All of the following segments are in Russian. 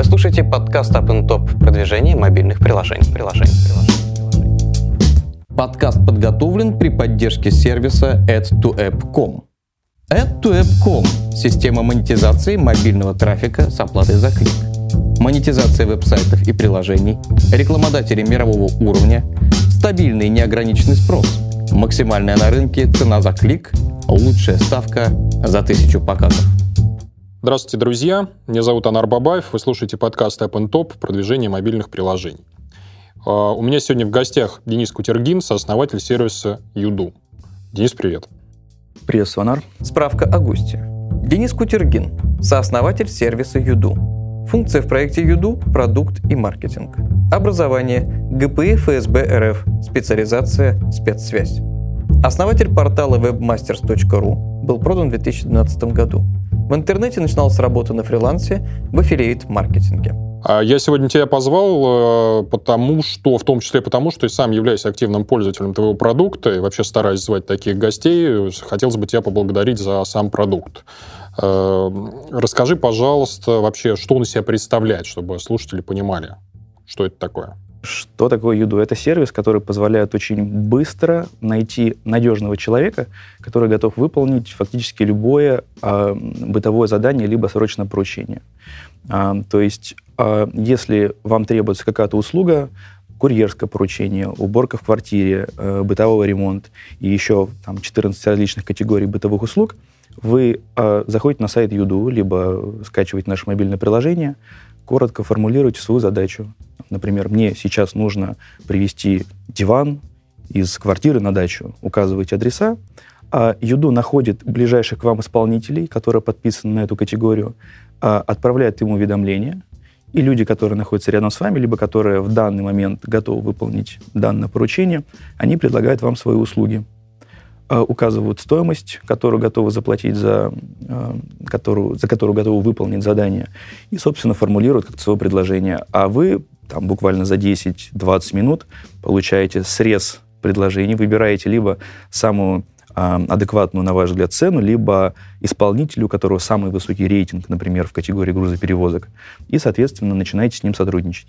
Вы слушаете подкаст Up and Top продвижение мобильных приложений. приложений, приложений. Подкаст подготовлен при поддержке сервиса add2app.com. Add2app.com – система монетизации мобильного трафика с оплатой за клик. Монетизация веб-сайтов и приложений, рекламодатели мирового уровня, стабильный неограниченный спрос, максимальная на рынке цена за клик, лучшая ставка за тысячу показов. Здравствуйте, друзья. Меня зовут Анар Бабаев. Вы слушаете подкаст App Top «Продвижение мобильных приложений». А, у меня сегодня в гостях Денис Кутергин, сооснователь сервиса Юду. Денис, привет. Приветствую, Анар. Справка о госте. Денис Кутергин, сооснователь сервиса Юду. Функция в проекте Юду – продукт и маркетинг. Образование – ГПИ ФСБ РФ, специализация – спецсвязь. Основатель портала webmasters.ru был продан в 2012 году. В интернете начинал с работы на фрилансе в аффилиейт-маркетинге. А я сегодня тебя позвал, э, потому что, в том числе потому, что я сам являюсь активным пользователем твоего продукта и вообще стараюсь звать таких гостей. Хотелось бы тебя поблагодарить за сам продукт. Э, расскажи, пожалуйста, вообще, что он из себя представляет, чтобы слушатели понимали, что это такое. Что такое Юду? Это сервис, который позволяет очень быстро найти надежного человека, который готов выполнить фактически любое э, бытовое задание либо срочное поручение. А, то есть, а, если вам требуется какая-то услуга, курьерское поручение, уборка в квартире, э, бытовой ремонт и еще там 14 различных категорий бытовых услуг, вы э, заходите на сайт Юду, либо скачиваете наше мобильное приложение, коротко формулируете свою задачу. Например, мне сейчас нужно привезти диван из квартиры на дачу, указываете адреса, а Юду находит ближайших к вам исполнителей, которые подписаны на эту категорию, а, отправляет ему уведомление, и люди, которые находятся рядом с вами, либо которые в данный момент готовы выполнить данное поручение, они предлагают вам свои услуги. А, указывают стоимость, которую готовы заплатить за, а, которую, за которую готовы выполнить задание, и, собственно, формулируют как свое предложение. А вы там буквально за 10-20 минут получаете срез предложений, выбираете либо самую а, адекватную, на ваш взгляд, цену, либо исполнителю, у которого самый высокий рейтинг, например, в категории грузоперевозок, и, соответственно, начинаете с ним сотрудничать.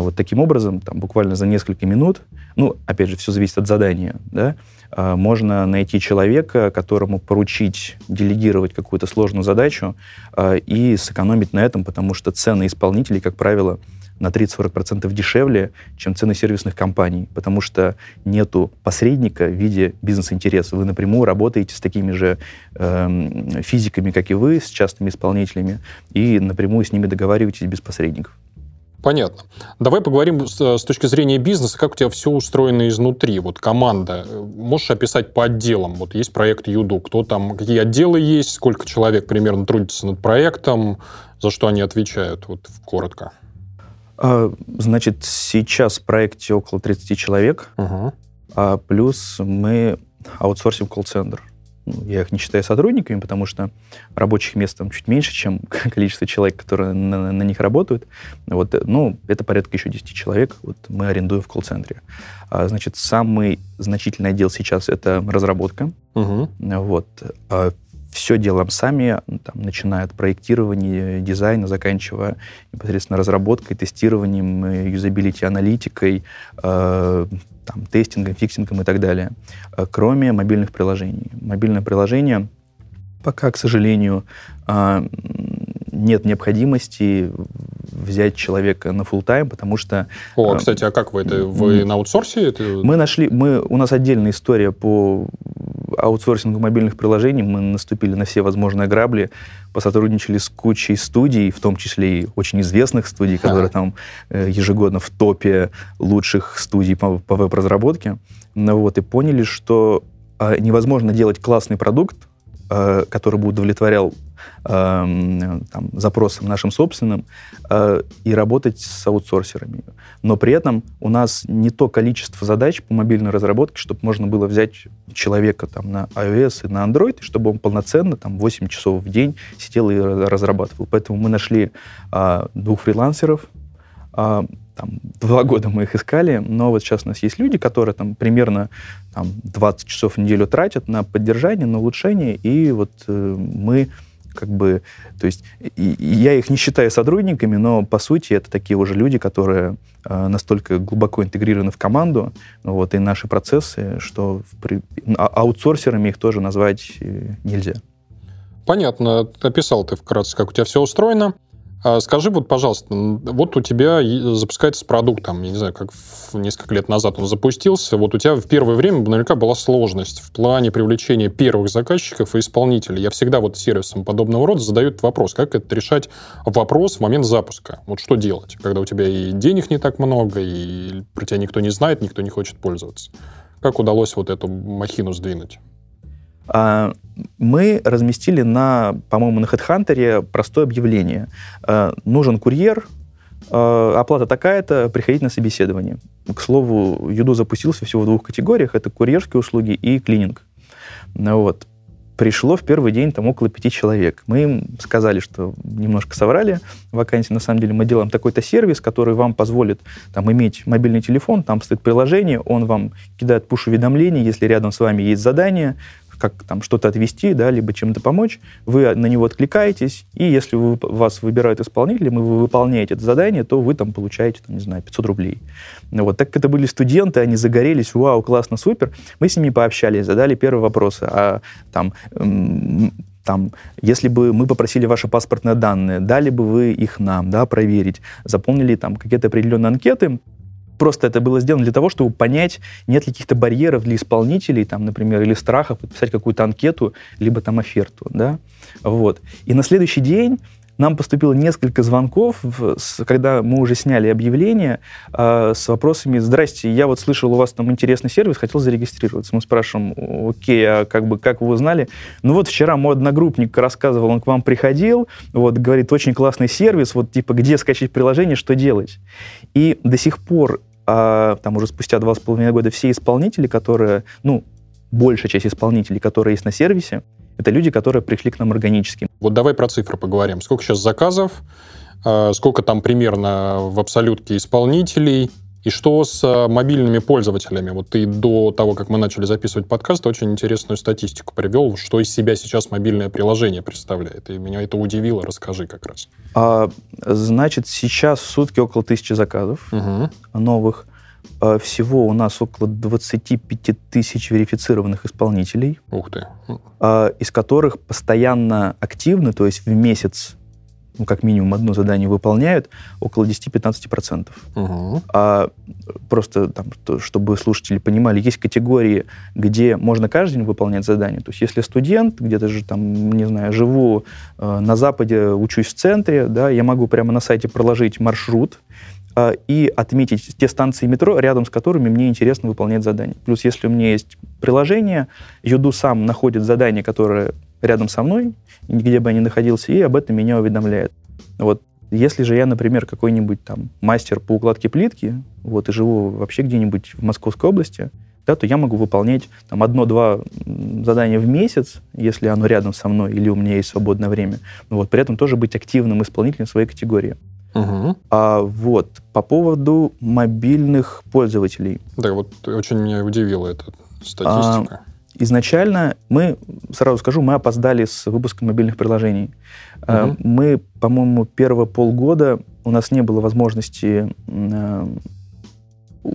Вот таким образом, там, буквально за несколько минут, ну, опять же, все зависит от задания, да, а, можно найти человека, которому поручить делегировать какую-то сложную задачу а, и сэкономить на этом, потому что цены исполнителей, как правило, на 30-40% дешевле, чем цены сервисных компаний, потому что нету посредника в виде бизнес-интереса. Вы напрямую работаете с такими же э, физиками, как и вы, с частными исполнителями, и напрямую с ними договариваетесь без посредников. Понятно. Давай поговорим с, с точки зрения бизнеса, как у тебя все устроено изнутри. Вот команда. Можешь описать по отделам? Вот есть проект Юду. Кто там, какие отделы есть, сколько человек примерно трудится над проектом, за что они отвечают? Вот коротко. А, значит, сейчас в проекте около 30 человек, угу. а плюс мы аутсорсим колл-центр. Я их не считаю сотрудниками, потому что рабочих мест там чуть меньше, чем количество человек, которые на, на них работают. Вот, ну, это порядка еще 10 человек. Вот мы арендуем в колл-центре. А, значит, самый значительный отдел сейчас это разработка. Угу. Вот. А все делаем сами, там, начиная от проектирования, дизайна, заканчивая непосредственно разработкой, тестированием, э, юзабилити-аналитикой, э, там, тестингом, фиксингом и так далее, э, кроме мобильных приложений. Мобильное приложение пока, к сожалению, э, нет необходимости взять человека на full тайм потому что... О, кстати, а как вы это? Вы на аутсорсе? Это... Мы нашли... Мы, у нас отдельная история по аутсорсингу мобильных приложений. Мы наступили на все возможные грабли, посотрудничали с кучей студий, в том числе и очень известных студий, которые там э, ежегодно в топе лучших студий по, по веб-разработке. Ну, вот, и поняли, что э, невозможно делать классный продукт, э, который бы удовлетворял там, запросам нашим собственным э, и работать с аутсорсерами. Но при этом у нас не то количество задач по мобильной разработке, чтобы можно было взять человека там, на iOS и на Android, чтобы он полноценно там, 8 часов в день сидел и разрабатывал. Поэтому мы нашли э, двух фрилансеров, э, там, два года мы их искали, но вот сейчас у нас есть люди, которые там примерно там, 20 часов в неделю тратят на поддержание, на улучшение, и вот э, мы как бы, то есть и, и я их не считаю сотрудниками, но по сути это такие уже люди, которые э, настолько глубоко интегрированы в команду, вот, и наши процессы, что при, а, аутсорсерами их тоже назвать э, нельзя. Понятно. Описал ты вкратце, как у тебя все устроено. А скажи вот, пожалуйста, вот у тебя запускается продукт, там, я не знаю, как несколько лет назад он запустился, вот у тебя в первое время наверняка была сложность в плане привлечения первых заказчиков и исполнителей. Я всегда вот сервисам подобного рода задаю этот вопрос, как это решать вопрос в момент запуска? Вот что делать, когда у тебя и денег не так много, и про тебя никто не знает, никто не хочет пользоваться? Как удалось вот эту махину сдвинуть? А, мы разместили на, по-моему, на HeadHunter простое объявление. А, нужен курьер, а, оплата такая-то, приходить на собеседование. К слову, Юду запустился всего в двух категориях. Это курьерские услуги и клининг. Вот пришло в первый день там около пяти человек. Мы им сказали, что немножко соврали вакансии. На самом деле мы делаем такой-то сервис, который вам позволит там, иметь мобильный телефон, там стоит приложение, он вам кидает пуш-уведомления, если рядом с вами есть задание, как там что-то отвести, да, либо чем-то помочь, вы на него откликаетесь, и если вы, вас выбирают исполнителем, и вы выполняете это задание, то вы там получаете, там, не знаю, 500 рублей. Ну вот. Так как это были студенты, они загорелись, вау, классно, супер, мы с ними пообщались, задали первый вопрос, а там, там, если бы мы попросили ваши паспортные данные, дали бы вы их нам, да, проверить, заполнили там какие-то определенные анкеты, Просто это было сделано для того, чтобы понять, нет ли каких-то барьеров для исполнителей, там, например, или страха подписать какую-то анкету, либо там оферту, да, вот. И на следующий день нам поступило несколько звонков, когда мы уже сняли объявление э, с вопросами «Здрасте, я вот слышал, у вас там интересный сервис, хотел зарегистрироваться». Мы спрашиваем «Окей, а как бы, как вы узнали?» Ну вот вчера мой одногруппник рассказывал, он к вам приходил, вот, говорит, очень классный сервис, вот типа где скачать приложение, что делать? И до сих пор, э, там уже спустя два с половиной года, все исполнители, которые, ну, большая часть исполнителей, которые есть на сервисе, это люди, которые пришли к нам органически. Вот давай про цифры поговорим. Сколько сейчас заказов, а, сколько там примерно в абсолютке исполнителей, и что с а, мобильными пользователями? Вот ты до того, как мы начали записывать подкаст, очень интересную статистику привел, что из себя сейчас мобильное приложение представляет. И меня это удивило. Расскажи как раз. А, значит, сейчас в сутки около тысячи заказов угу. новых. А, всего у нас около 25 тысяч верифицированных исполнителей. Ух ты. А, из которых постоянно активны, то есть в месяц ну, как минимум одно задание выполняют, около 10-15%. Угу. А просто, там, чтобы слушатели понимали, есть категории, где можно каждый день выполнять задание. То есть если студент, где-то же там, не знаю, живу э, на Западе, учусь в центре, да, я могу прямо на сайте проложить маршрут, а, и отметить те станции метро, рядом с которыми мне интересно выполнять задание. Плюс, если у меня есть приложение, Юду сам находит задание, которое рядом со мной, где бы я ни находился, и об этом меня уведомляет. Вот. Если же я, например, какой-нибудь там мастер по укладке плитки, вот, и живу вообще где-нибудь в Московской области, да, то я могу выполнять там одно-два задания в месяц, если оно рядом со мной или у меня есть свободное время. Вот, при этом тоже быть активным исполнителем своей категории. Угу. А вот по поводу мобильных пользователей. Да, вот очень меня удивила эта статистика. А, изначально мы, сразу скажу, мы опоздали с выпуском мобильных приложений. Угу. Мы, по-моему, первые полгода у нас не было возможности а,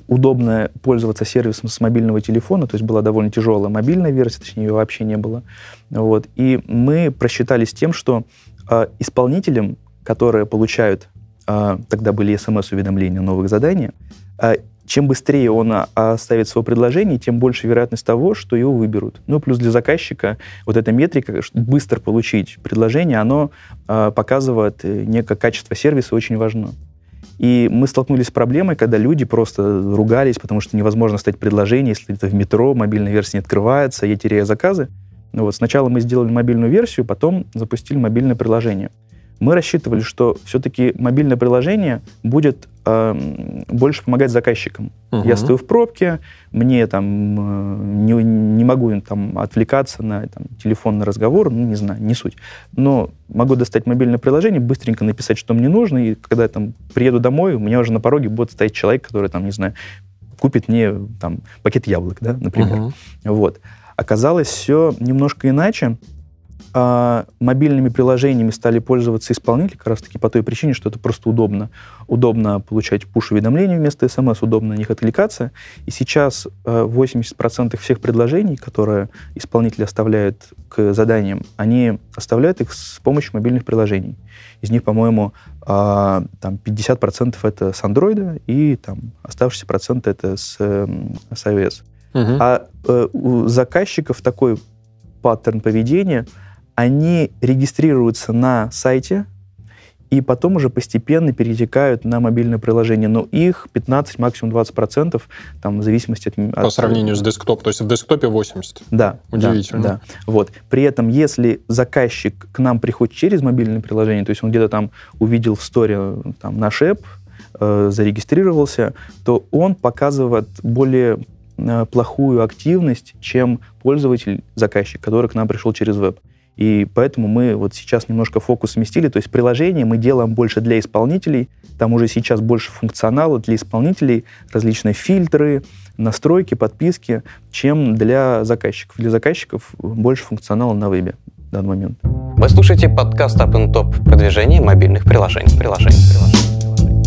удобно пользоваться сервисом с мобильного телефона, то есть была довольно тяжелая мобильная версия, точнее, ее вообще не было. Вот. И мы просчитались тем, что э, исполнителям, которые получают а, тогда были смс-уведомления новых заданий, а, чем быстрее он а, оставит свое предложение, тем больше вероятность того, что его выберут. Ну, плюс для заказчика вот эта метрика, быстро получить предложение, оно показывает э, некое качество сервиса, очень важно. И мы столкнулись с проблемой, когда люди просто ругались, потому что невозможно стать предложение, если это в метро, мобильная версия не открывается, я теряю заказы. Ну вот, сначала мы сделали мобильную версию, потом запустили мобильное приложение мы рассчитывали, что все-таки мобильное приложение будет э, больше помогать заказчикам. Угу. Я стою в пробке, мне там э, не, не могу там отвлекаться на там, телефонный разговор, ну, не знаю, не суть. Но могу достать мобильное приложение, быстренько написать, что мне нужно, и когда я там приеду домой, у меня уже на пороге будет стоять человек, который там, не знаю, купит мне там пакет яблок, да, например. Угу. Вот. Оказалось все немножко иначе. Э, мобильными приложениями стали пользоваться исполнители как раз-таки по той причине, что это просто удобно. Удобно получать пуш-уведомления вместо смс, удобно на них отвлекаться. И сейчас э, 80% всех предложений, которые исполнители оставляют к заданиям, они оставляют их с помощью мобильных приложений. Из них, по-моему, э, там 50% это с Android, и там оставшиеся проценты это с, э, с iOS. Угу. А э, у заказчиков такой паттерн поведения, они регистрируются на сайте, и потом уже постепенно перетекают на мобильное приложение. Но их 15, максимум 20%, там, в зависимости от... По от... сравнению с десктопом, то есть в десктопе 80? Да. Удивительно. Да, да. Вот. При этом, если заказчик к нам приходит через мобильное приложение, то есть он где-то там увидел в сторе там, наш app, э, зарегистрировался, то он показывает более Э, плохую активность, чем пользователь, заказчик, который к нам пришел через веб. И поэтому мы вот сейчас немножко фокус сместили. То есть приложение мы делаем больше для исполнителей. Там уже сейчас больше функционала для исполнителей, различные фильтры, настройки, подписки, чем для заказчиков. Для заказчиков больше функционала на вебе в данный момент. Вы слушаете подкаст Up and Top продвижение мобильных приложений. приложений, приложений.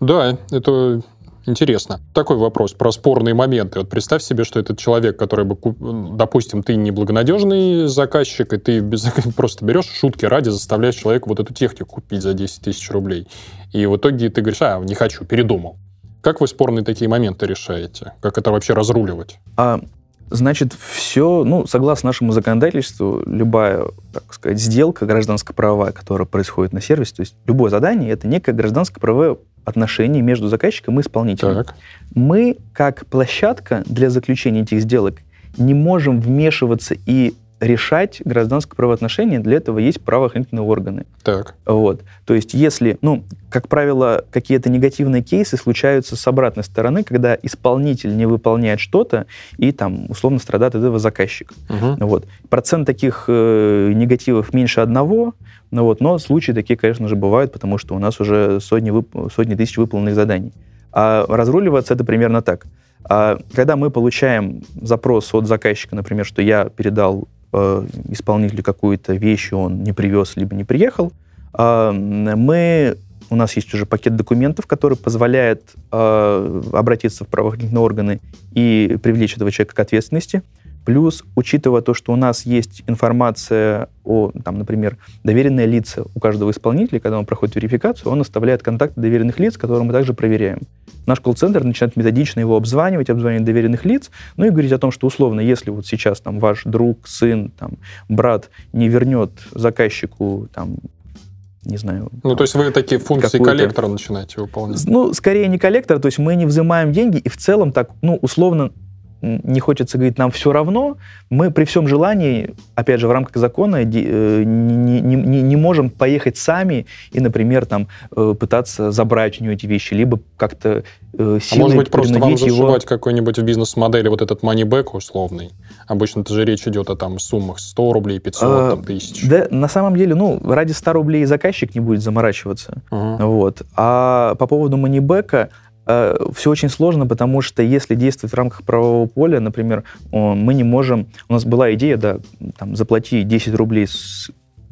Да, это Интересно. Такой вопрос про спорные моменты. Вот представь себе, что этот человек, который бы, допустим, ты неблагонадежный заказчик, и ты просто берешь шутки ради, заставляешь человека вот эту технику купить за 10 тысяч рублей. И в итоге ты говоришь, а, не хочу, передумал. Как вы спорные такие моменты решаете? Как это вообще разруливать? А, значит, все, ну, согласно нашему законодательству, любая, так сказать, сделка гражданско-правовая, которая происходит на сервисе, то есть любое задание, это некое гражданско-правовое отношений между заказчиком и исполнителем. Так. Мы, как площадка для заключения этих сделок, не можем вмешиваться и решать гражданское правоотношение, для этого есть правоохранительные органы. Так. Вот. То есть если, ну, как правило, какие-то негативные кейсы случаются с обратной стороны, когда исполнитель не выполняет что-то, и там условно страдает от этого заказчик. Угу. Вот. Процент таких э, негативов меньше одного, ну вот, но случаи такие, конечно же, бывают, потому что у нас уже сотни, вып- сотни тысяч выполненных заданий. А разруливаться это примерно так. А когда мы получаем запрос от заказчика, например, что я передал э, исполнителю какую-то вещь, он не привез, либо не приехал, э, мы у нас есть уже пакет документов, который позволяет э, обратиться в правоохранительные органы и привлечь этого человека к ответственности. Плюс, учитывая то, что у нас есть информация о, там, например, доверенные лица у каждого исполнителя, когда он проходит верификацию, он оставляет контакты доверенных лиц, которые мы также проверяем. Наш колл-центр начинает методично его обзванивать, обзванивать доверенных лиц, ну и говорить о том, что условно, если вот сейчас там ваш друг, сын, там, брат не вернет заказчику там, не знаю. Ну, то есть вы такие функции коллектора начинаете выполнять? Ну, скорее не коллектора, то есть мы не взимаем деньги, и в целом так, ну, условно, не хочется говорить, нам все равно, мы при всем желании, опять же, в рамках закона э, не, не, не, не можем поехать сами и, например, там, э, пытаться забрать у него эти вещи, либо как-то силой А может быть, просто вам зашивать его... какой-нибудь в бизнес-модели вот этот money-back условный? Обычно это же речь идет о там суммах 100 рублей, 500, а, там, тысяч. Да, на самом деле, ну, ради 100 рублей заказчик не будет заморачиваться. Uh-huh. Вот. А по поводу Э, все очень сложно, потому что если действовать в рамках правового поля, например, мы не можем... У нас была идея, да, там, заплати 10 рублей с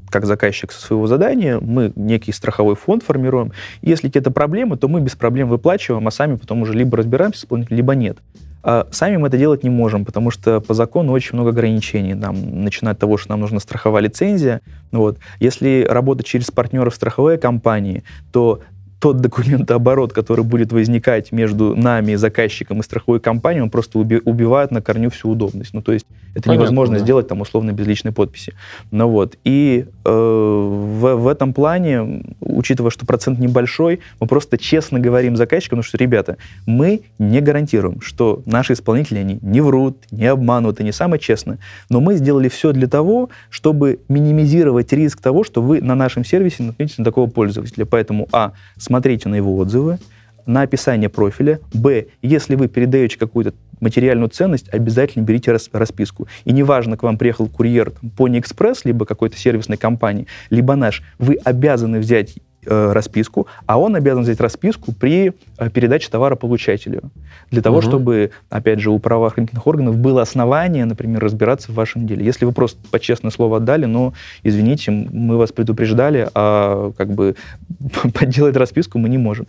как заказчик со своего задания, мы некий страховой фонд формируем. Если какие-то проблемы, то мы без проблем выплачиваем, а сами потом уже либо разбираемся с исполнителем, либо нет. А сами мы это делать не можем, потому что по закону очень много ограничений. Нам, начиная от того, что нам нужна страховая лицензия. Вот. Если работать через партнеров страховой компании, то тот документооборот, который будет возникать между нами, заказчиком и страховой компанией, он просто уби- убивает на корню всю удобность. Ну, то есть это Понятно, невозможно да. сделать там условно без личной подписи. Ну вот. И э, в, в этом плане, учитывая, что процент небольшой, мы просто честно говорим заказчикам, ну, что, ребята, мы не гарантируем, что наши исполнители, они не врут, не обманут, и не самое честное, но мы сделали все для того, чтобы минимизировать риск того, что вы на нашем сервисе наткнетесь на такого пользователя. Поэтому, а, смотрите на его отзывы, на описание профиля. Б, если вы передаете какую-то материальную ценность, обязательно берите расписку. И неважно, к вам приехал курьер там, Pony Express, либо какой-то сервисной компании, либо наш, вы обязаны взять э, расписку, а он обязан взять расписку при э, передаче товара получателю. Для того, угу. чтобы, опять же, у правоохранительных органов было основание, например, разбираться в вашем деле. Если вы просто по честное слово отдали, ну, извините, мы вас предупреждали, а как бы подделать расписку мы не можем.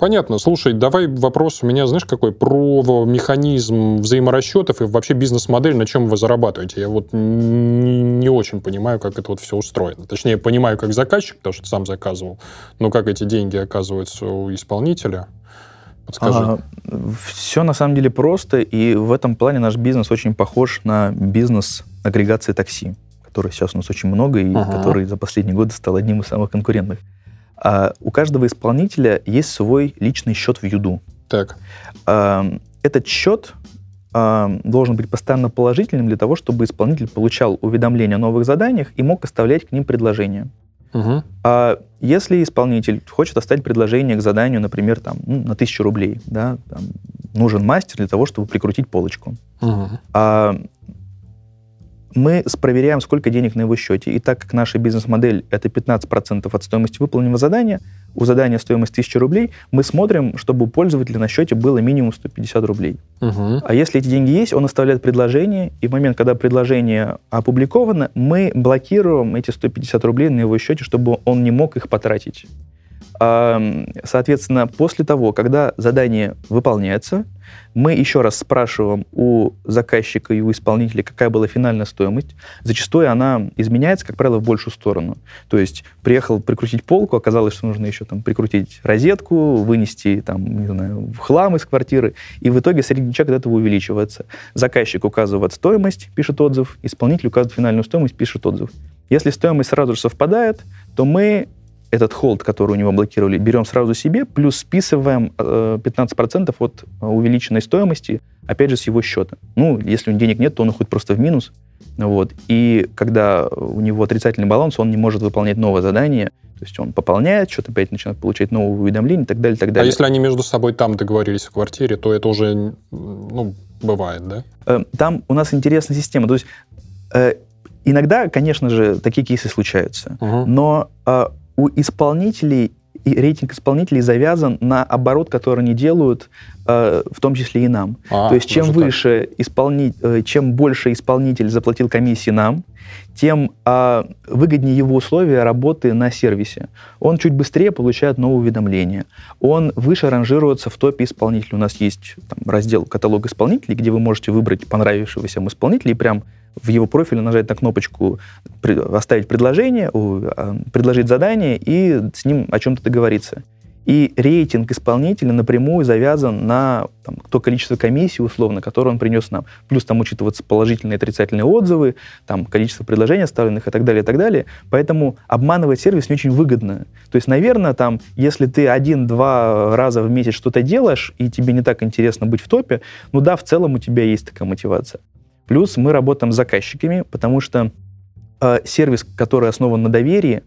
Понятно. Слушай, давай вопрос у меня, знаешь, какой? Про механизм взаиморасчетов и вообще бизнес-модель, на чем вы зарабатываете. Я вот не очень понимаю, как это вот все устроено. Точнее, понимаю, как заказчик, потому что сам заказывал, но как эти деньги оказываются у исполнителя? Подскажи. А, все на самом деле просто, и в этом плане наш бизнес очень похож на бизнес агрегации такси, который сейчас у нас очень много, и ага. который за последние годы стал одним из самых конкурентных. А у каждого исполнителя есть свой личный счет в Юду. Так. А, этот счет а, должен быть постоянно положительным для того, чтобы исполнитель получал уведомления о новых заданиях и мог оставлять к ним предложения. Угу. А если исполнитель хочет оставить предложение к заданию, например, там, ну, на тысячу рублей, да, там, нужен мастер для того, чтобы прикрутить полочку. Угу. А мы проверяем, сколько денег на его счете. И так как наша бизнес-модель — это 15% от стоимости выполненного задания, у задания стоимость 1000 рублей, мы смотрим, чтобы у пользователя на счете было минимум 150 рублей. Угу. А если эти деньги есть, он оставляет предложение, и в момент, когда предложение опубликовано, мы блокируем эти 150 рублей на его счете, чтобы он не мог их потратить. Соответственно, после того, когда задание выполняется, мы еще раз спрашиваем у заказчика и у исполнителя, какая была финальная стоимость. Зачастую она изменяется, как правило, в большую сторону. То есть приехал прикрутить полку, оказалось, что нужно еще там прикрутить розетку, вынести там, не знаю, хлам из квартиры, и в итоге средний чек от этого увеличивается. Заказчик указывает стоимость, пишет отзыв, исполнитель указывает финальную стоимость, пишет отзыв. Если стоимость сразу же совпадает, то мы этот холд, который у него блокировали, берем сразу себе, плюс списываем 15% э, от увеличенной стоимости, опять же, с его счета. Ну, если у него денег нет, то он уходит просто в минус. Вот. И когда у него отрицательный баланс, он не может выполнять новое задание, то есть он пополняет, что-то опять начинает получать новые уведомления и так далее, и так далее. А если они между собой там договорились в квартире, то это уже, ну, бывает, да? Э, там у нас интересная система. То есть э, иногда, конечно же, такие кейсы случаются, угу. но у исполнителей и рейтинг исполнителей завязан на оборот, который они делают, э, в том числе и нам. А, То есть чем выше исполни... Э, чем больше исполнитель заплатил комиссии нам, тем э, выгоднее его условия работы на сервисе. Он чуть быстрее получает новые уведомления. Он выше ранжируется в топе исполнителей. У нас есть там, раздел «Каталог исполнителей», где вы можете выбрать понравившегося вам исполнителя и прям в его профиле нажать на кнопочку «Оставить предложение», а, «Предложить задание» и с ним о чем-то договориться. И рейтинг исполнителя напрямую завязан на там, то количество комиссий, условно, которое он принес нам. Плюс там учитываются положительные и отрицательные отзывы, там количество предложений оставленных и так далее, и так далее. Поэтому обманывать сервис не очень выгодно. То есть, наверное, там, если ты один-два раза в месяц что-то делаешь, и тебе не так интересно быть в топе, ну да, в целом у тебя есть такая мотивация. Плюс мы работаем с заказчиками, потому что э, сервис, который основан на доверии,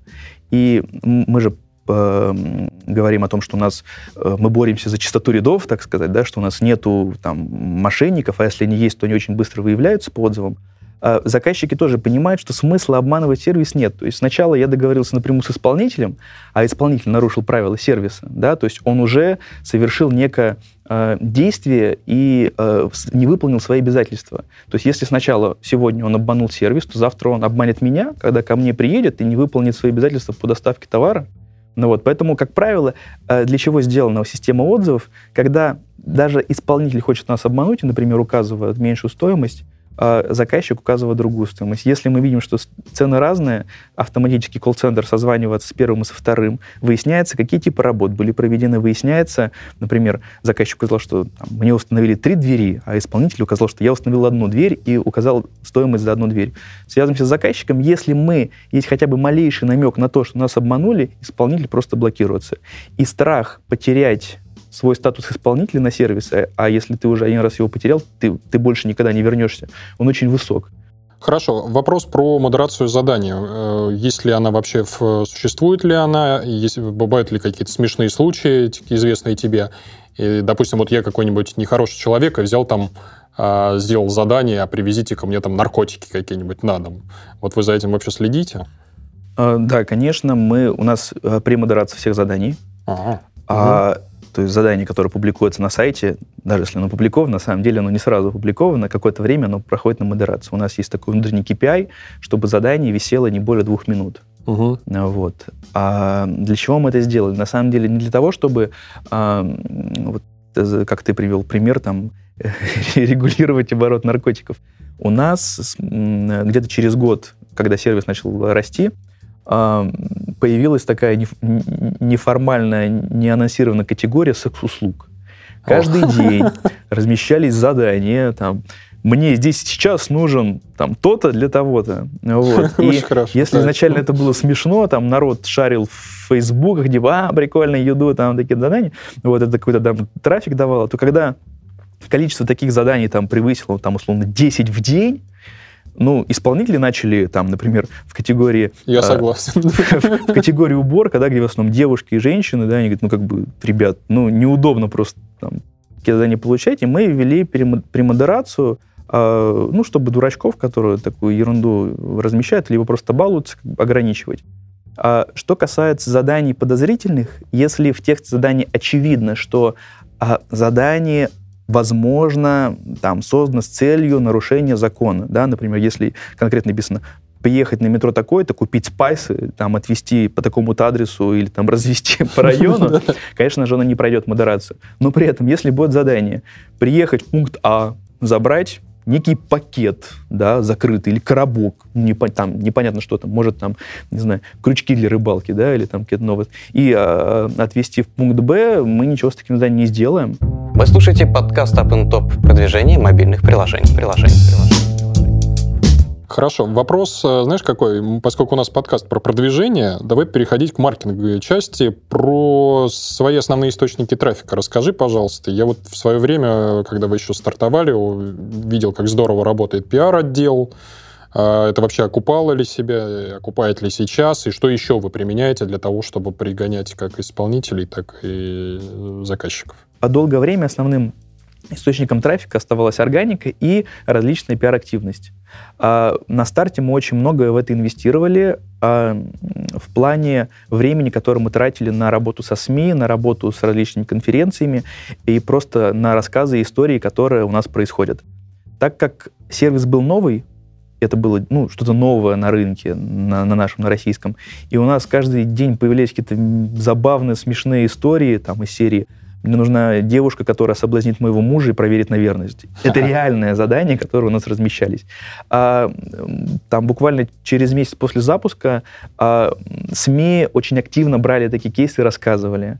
и мы же говорим о том, что у нас э, мы боремся за чистоту рядов, так сказать, да, что у нас нету там мошенников, а если они есть, то они очень быстро выявляются по отзывам. А заказчики тоже понимают, что смысла обманывать сервис нет. То есть сначала я договорился напрямую с исполнителем, а исполнитель нарушил правила сервиса, да, то есть он уже совершил некое э, действие и э, не выполнил свои обязательства. То есть если сначала сегодня он обманул сервис, то завтра он обманет меня, когда ко мне приедет и не выполнит свои обязательства по доставке товара. Ну вот, поэтому, как правило, э, для чего сделана система отзывов, когда даже исполнитель хочет нас обмануть, например, указывает меньшую стоимость, а заказчик указывает другую стоимость. Если мы видим, что цены разные, автоматически колл-центр созванивается с первым и со вторым, выясняется, какие типы работ были проведены, выясняется, например, заказчик указал, что там, мне установили три двери, а исполнитель указал, что я установил одну дверь и указал стоимость за одну дверь. Связываемся с заказчиком, если мы, есть хотя бы малейший намек на то, что нас обманули, исполнитель просто блокируется. И страх потерять свой статус исполнителя на сервисе, а если ты уже один раз его потерял, ты, ты больше никогда не вернешься, он очень высок. Хорошо. Вопрос про модерацию задания. Э, есть ли она вообще, существует ли она, есть, бывают ли какие-то смешные случаи, известные тебе? И, допустим, вот я какой-нибудь нехороший человек и взял там а, сделал задание, а привезите ко мне там наркотики какие-нибудь на дом. Вот вы за этим вообще следите? Э, да, конечно, мы, у нас э, премодерация всех заданий. Ага. А, то есть задание, которое публикуется на сайте, даже если оно опубликовано, на самом деле оно не сразу опубликовано, какое-то время оно проходит на модерацию. У нас есть такой внутренний KPI, чтобы задание висело не более двух минут. Угу. Вот. А для чего мы это сделали? На самом деле не для того, чтобы, а, вот, э, как ты привел пример, там, регулировать оборот наркотиков. У нас где-то через год, когда сервис начал расти, появилась такая неформальная, неанонсированная категория секс-услуг. Каждый день размещались задания, там, мне здесь сейчас нужен там то-то для того-то. Вот. И хорошо, если да. изначально это было смешно, там народ шарил в фейсбуках, типа, а, прикольно, еду, там такие задания, вот это какой-то там трафик давало, то когда количество таких заданий там превысило, там, условно, 10 в день, ну, исполнители начали там, например, в категории... Я э, согласен. В категории уборка, да, где в основном девушки и женщины, да, они говорят, ну, как бы, ребят, ну, неудобно просто там задания получать, и мы ввели премодерацию, э, ну, чтобы дурачков, которые такую ерунду размещают, либо просто балуются, ограничивать. А что касается заданий подозрительных, если в тексте заданий очевидно, что а, задание возможно, там, создано с целью нарушения закона. Да? Например, если конкретно написано приехать на метро такое-то, купить спайсы, там, отвезти по такому-то адресу или там развести по району, конечно же, оно не пройдет модерацию. Но при этом, если будет задание приехать в пункт А, забрать некий пакет, да, закрытый, или коробок, не, там, непонятно что там, может там, не знаю, крючки для рыбалки, да, или там какие-то новые, и а, отвезти в пункт Б, мы ничего с таким заданием не сделаем. Вы слушаете подкаст Up and Top продвижение мобильных приложений. приложений, приложений. Хорошо. Вопрос, э, знаешь, какой? Поскольку у нас подкаст про продвижение, давай переходить к маркетинговой части. Про свои основные источники трафика расскажи, пожалуйста. Я вот в свое время, когда вы еще стартовали, видел, как здорово работает пиар-отдел. А это вообще окупало ли себя, окупает ли сейчас, и что еще вы применяете для того, чтобы пригонять как исполнителей, так и заказчиков? По долгое время основным источником трафика оставалась органика и различная пиар-активность. А на старте мы очень много в это инвестировали а, в плане времени, которое мы тратили на работу со СМИ, на работу с различными конференциями и просто на рассказы и истории, которые у нас происходят. Так как сервис был новый, это было ну, что-то новое на рынке, на, на нашем, на российском, и у нас каждый день появлялись какие-то забавные, смешные истории там из серии – мне нужна девушка, которая соблазнит моего мужа и проверит на верность. Это реальное задание, которое у нас размещались. А, там буквально через месяц после запуска а, СМИ очень активно брали такие кейсы и рассказывали.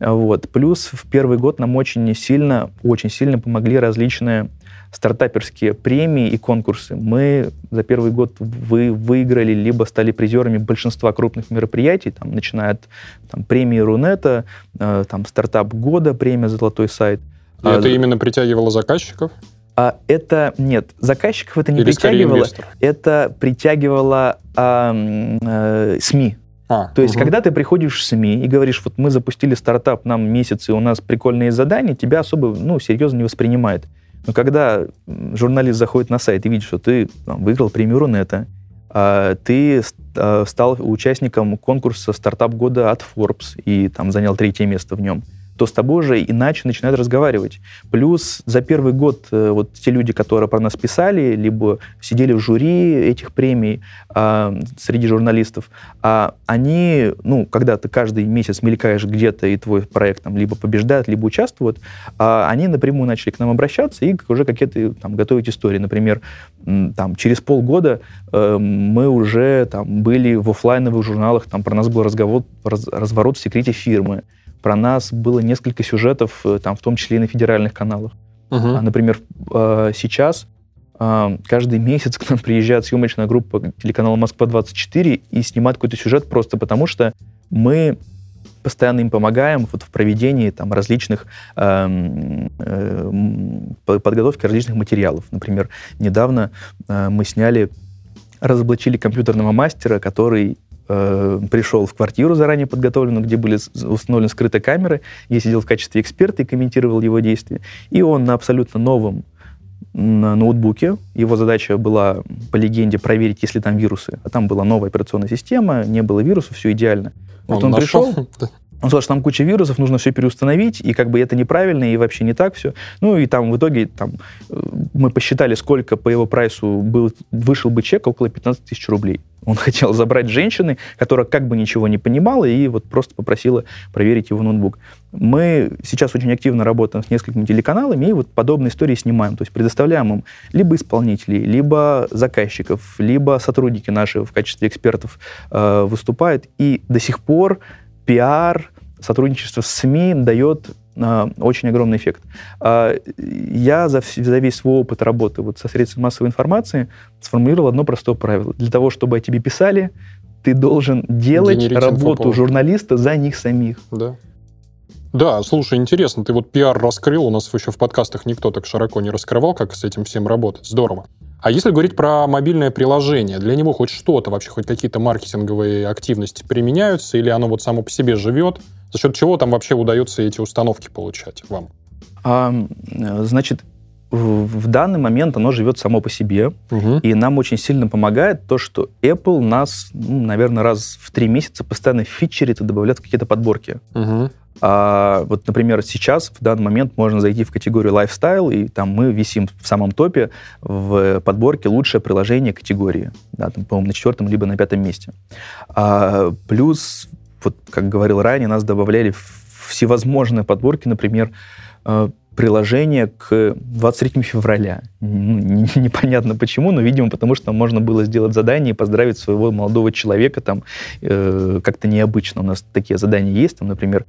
Вот. Плюс в первый год нам очень сильно, очень сильно помогли различные стартаперские премии и конкурсы. Мы за первый год вы, выиграли, либо стали призерами большинства крупных мероприятий, там, начиная от там, премии Рунета, э, там, стартап года, премия «Золотой сайт». И а, это именно притягивало заказчиков? А это нет, заказчиков это не Или притягивало, это притягивало а, а, СМИ. А, То есть, угу. когда ты приходишь в СМИ и говоришь, вот мы запустили стартап, нам месяц, и у нас прикольные задания, тебя особо ну, серьезно не воспринимает. Но когда журналист заходит на сайт и видит, что ты там, выиграл премию Рунета, а, ты а, стал участником конкурса «Стартап года» от Forbes и там занял третье место в нем, то с тобой уже иначе начинают разговаривать. Плюс за первый год э, вот те люди, которые про нас писали, либо сидели в жюри этих премий а, среди журналистов, а, они, ну, когда ты каждый месяц мелькаешь где-то, и твой проект там либо побеждает, либо участвует, а, они напрямую начали к нам обращаться и уже какие-то там готовить истории. Например, там, через полгода э, мы уже там были в офлайновых журналах, там про нас был разговор, раз, разворот в секрете фирмы про нас было несколько сюжетов, э, там, в том числе и на федеральных каналах. Угу. Например, э, сейчас э, каждый месяц к нам приезжает съемочная группа телеканала «Москва-24» и снимает какой-то сюжет просто потому, что мы постоянно им помогаем вот в проведении там, различных э, э, подготовки различных материалов. Например, недавно э, мы сняли, разоблачили компьютерного мастера, который э, пришел в квартиру заранее подготовленную, где были установлены скрытые камеры. Я сидел в качестве эксперта и комментировал его действия. И он на абсолютно новом на ноутбуке. Его задача была, по легенде, проверить, есть ли там вирусы. А там была новая операционная система, не было вирусов, все идеально. Вот он, он пришел, он сказал, что там куча вирусов, нужно все переустановить, и как бы это неправильно, и вообще не так все. Ну, и там в итоге там, э, мы посчитали, сколько по его прайсу был, вышел бы чек, около 15 тысяч рублей. Он хотел забрать женщины, которая как бы ничего не понимала, и вот просто попросила проверить его ноутбук. Мы сейчас очень активно работаем с несколькими телеканалами, и вот подобные истории снимаем. То есть предоставляем им либо исполнителей, либо заказчиков, либо сотрудники наши в качестве экспертов э, выступают. И до сих пор пиар, сотрудничество с СМИ дает э, очень огромный эффект. Э, я за, за весь свой опыт работы вот со средствами массовой информации сформулировал одно простое правило. Для того, чтобы о тебе писали, ты должен делать Генерить работу инфоповод. журналиста за них самих. Да. Да, слушай, интересно, ты вот пиар раскрыл, у нас еще в подкастах никто так широко не раскрывал, как с этим всем работать. Здорово. А если говорить про мобильное приложение, для него хоть что-то, вообще хоть какие-то маркетинговые активности применяются, или оно вот само по себе живет? За счет чего там вообще удается эти установки получать вам? А, значит, в данный момент оно живет само по себе, угу. и нам очень сильно помогает то, что Apple нас, ну, наверное, раз в три месяца постоянно фичерит и добавляет какие-то подборки. Угу. А, вот, например, сейчас в данный момент можно зайти в категорию lifestyle, и там мы висим в самом топе в подборке лучшее приложение категории, да, там, по-моему, на четвертом либо на пятом месте. А, плюс вот, как говорил ранее, нас добавляли всевозможные подборки, например, э, приложение к 23 февраля. Ну, непонятно почему, но, видимо, потому что можно было сделать задание и поздравить своего молодого человека там э, как-то необычно. У нас такие задания есть, там, например,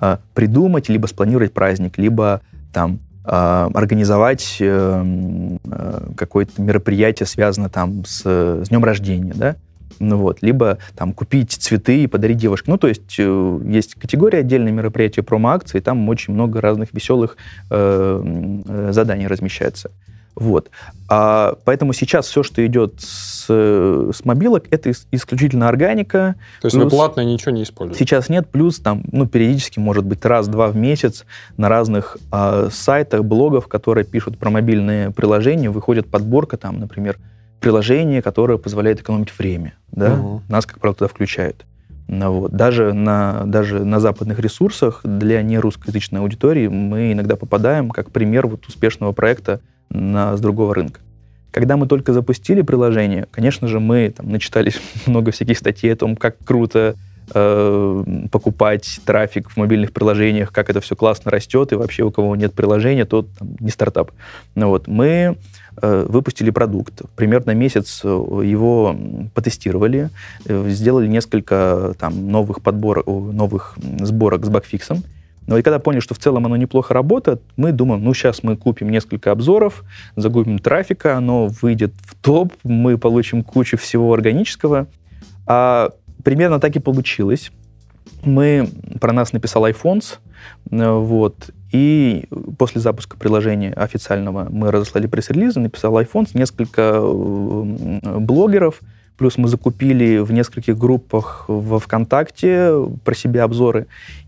э, придумать, либо спланировать праздник, либо там э, организовать э, э, какое-то мероприятие, связанное там с, с днем рождения, да, ну вот, либо там купить цветы и подарить девушке. Ну, то есть э, есть категория отдельные мероприятия, промо-акции, там очень много разных веселых э, э, заданий размещается. Вот. А, поэтому сейчас все, что идет с, с мобилок, это исключительно органика. То есть плюс, вы платно ничего не используете? Сейчас нет, плюс там, ну, периодически, может быть, раз-два в месяц на разных а, сайтах, блогов, которые пишут про мобильные приложения, выходит подборка, там, например, приложение, которое позволяет экономить время. Да? Угу. Нас, как правило, туда включают. Ну, вот. даже, на, даже на западных ресурсах для нерусскоязычной аудитории мы иногда попадаем как пример вот успешного проекта на, с другого рынка. Когда мы только запустили приложение, конечно же, мы там, начитались много всяких статей о том, как круто э, покупать трафик в мобильных приложениях, как это все классно растет, и вообще у кого нет приложения, тот там, не стартап. Ну, вот. Мы выпустили продукт. Примерно месяц э, его потестировали, э, сделали несколько там, новых подборок, новых сборок с багфиксом. Но и когда поняли, что в целом оно неплохо работает, мы думаем, ну, сейчас мы купим несколько обзоров, загубим трафика, оно выйдет в топ, мы получим кучу всего органического. А примерно так и получилось. Мы, про нас написал iPhones, вот, и после запуска приложения официального мы разослали пресс-релизы, написал iPhone, несколько э, блогеров, плюс мы закупили в нескольких группах во ВКонтакте про себя обзоры,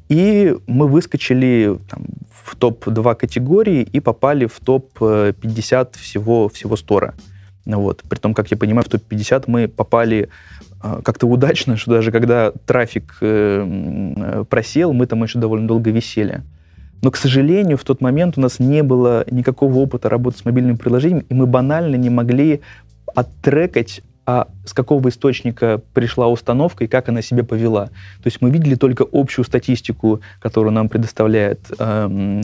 и мы выскочили там, в топ-2 категории и попали в топ-50 всего, всего стора. Вот. При том, как я понимаю, в топ-50 мы попали э, как-то удачно, что даже когда трафик э, просел, мы там еще довольно долго висели. Но, к сожалению, в тот момент у нас не было никакого опыта работы с мобильным приложением, и мы банально не могли оттрекать а с какого источника пришла установка и как она себя повела. То есть мы видели только общую статистику, которую нам предоставляет э,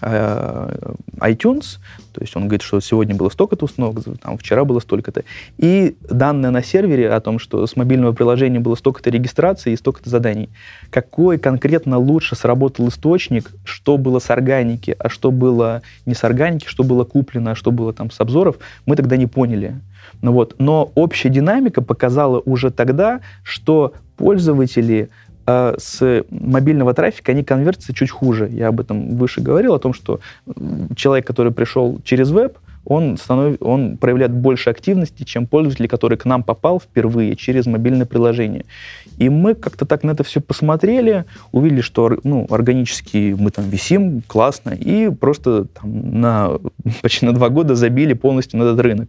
э, iTunes. То есть он говорит, что сегодня было столько-то установок, там, вчера было столько-то. И данные на сервере о том, что с мобильного приложения было столько-то регистраций и столько-то заданий. Какой конкретно лучше сработал источник, что было с органики, а что было не с органики, что было куплено, а что было там с обзоров, мы тогда не поняли. Ну вот. Но общая динамика показала уже тогда, что пользователи э, с мобильного трафика, они конвертятся чуть хуже. Я об этом выше говорил, о том, что человек, который пришел через веб, он, станов... он проявляет больше активности, чем пользователь, который к нам попал впервые через мобильное приложение. И мы как-то так на это все посмотрели, увидели, что ну, органически мы там висим, классно, и просто там, на, почти на два года забили полностью на этот рынок.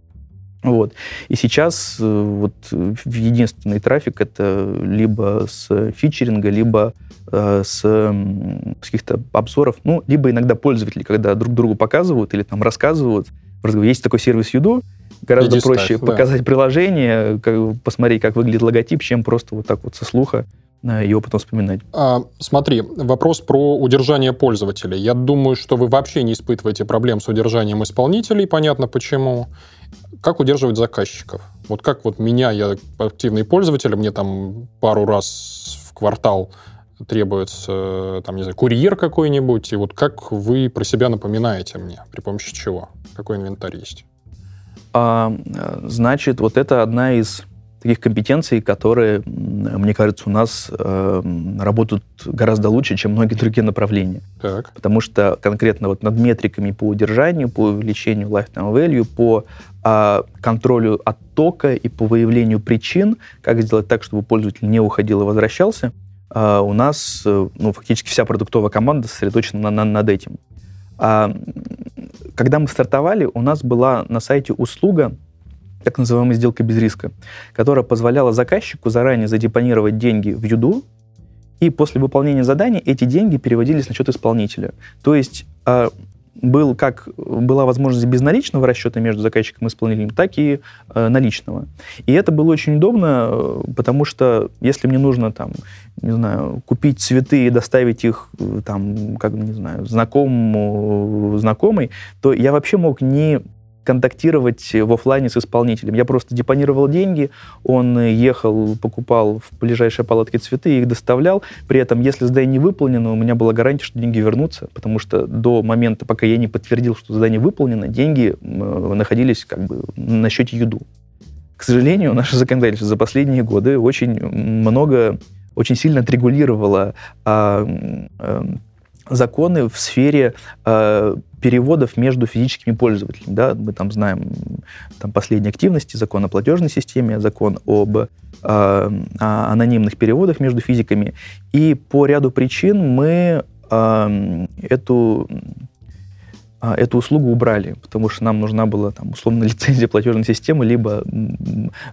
Вот. И сейчас э, вот единственный трафик это либо с фичеринга, либо э, с, с каких-то обзоров, ну, либо иногда пользователи, когда друг другу показывают или там рассказывают. Есть такой сервис Юду, гораздо Иди проще ставь, показать да. приложение, как, посмотреть, как выглядит логотип, чем просто вот так вот со слуха э, его потом вспоминать. А, смотри, вопрос про удержание пользователей. Я думаю, что вы вообще не испытываете проблем с удержанием исполнителей, понятно почему. Как удерживать заказчиков? Вот как вот меня, я активный пользователь, мне там пару раз в квартал требуется, там, не знаю, курьер какой-нибудь, и вот как вы про себя напоминаете мне, при помощи чего? Какой инвентарь есть? А, значит, вот это одна из таких компетенций, которые, мне кажется, у нас э, работают гораздо лучше, чем многие другие направления. Так. Потому что конкретно вот над метриками по удержанию, по увеличению lifetime value, по э, контролю оттока и по выявлению причин, как сделать так, чтобы пользователь не уходил и возвращался, э, у нас э, ну, фактически вся продуктовая команда сосредоточена на, на, над этим. А, когда мы стартовали, у нас была на сайте услуга, так называемая сделка без риска, которая позволяла заказчику заранее задепонировать деньги в Юду, и после выполнения задания эти деньги переводились на счет исполнителя. То есть а, был как была возможность безналичного расчета между заказчиком и исполнителем, так и э, наличного. И это было очень удобно, э, потому что если мне нужно там, не знаю, купить цветы и доставить их э, там, как не знаю, знакомому знакомой, то я вообще мог не контактировать в офлайне с исполнителем. Я просто депонировал деньги, он ехал, покупал в ближайшей палатке цветы, их доставлял. При этом, если задание не выполнено, у меня была гарантия, что деньги вернутся, потому что до момента, пока я не подтвердил, что задание выполнено, деньги находились как бы на счете Юду. К сожалению, наше законодательство за последние годы очень много, очень сильно отрегулировало а, а, законы в сфере э, переводов между физическими пользователями. Да? Мы там знаем там, последние активности, закон о платежной системе, закон об э, анонимных переводах между физиками. И по ряду причин мы э, эту э, эту услугу убрали, потому что нам нужна была там, условно лицензия платежной системы, либо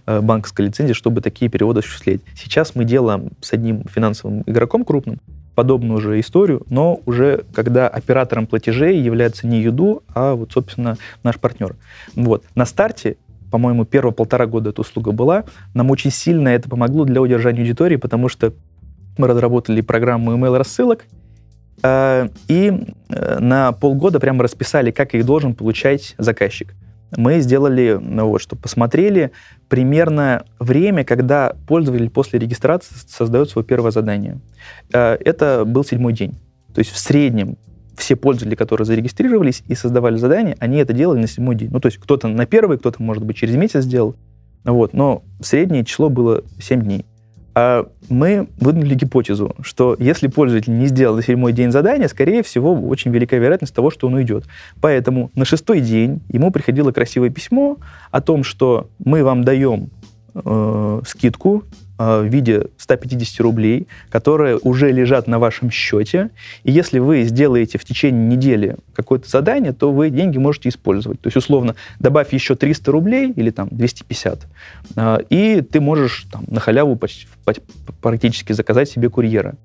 э, банковская лицензия, чтобы такие переводы осуществлять. Сейчас мы делаем с одним финансовым игроком крупным, подобную же историю, но уже когда оператором платежей является не Юду, а вот, собственно, наш партнер. Вот. На старте по-моему, первые полтора года эта услуга была. Нам очень сильно это помогло для удержания аудитории, потому что мы разработали программу email-рассылок, э, и э, на полгода прямо расписали, как их должен получать заказчик мы сделали, ну вот, что посмотрели примерно время, когда пользователь после регистрации создает свое первое задание. Э, это был седьмой день. То есть в среднем все пользователи, которые зарегистрировались и создавали задание, они это делали на седьмой день. Ну, то есть кто-то на первый, кто-то, может быть, через месяц сделал. Вот, но среднее число было 7 дней. А мы выдвинули гипотезу, что если пользователь не сделал на седьмой день задания, скорее всего, очень велика вероятность того, что он уйдет. Поэтому на шестой день ему приходило красивое письмо о том, что мы вам даем э, скидку в виде 150 рублей, которые уже лежат на вашем счете. И если вы сделаете в течение недели какое-то задание, то вы деньги можете использовать. То есть, условно, добавь еще 300 рублей или там 250, э, и ты можешь там, на халяву почти, практически заказать себе курьера.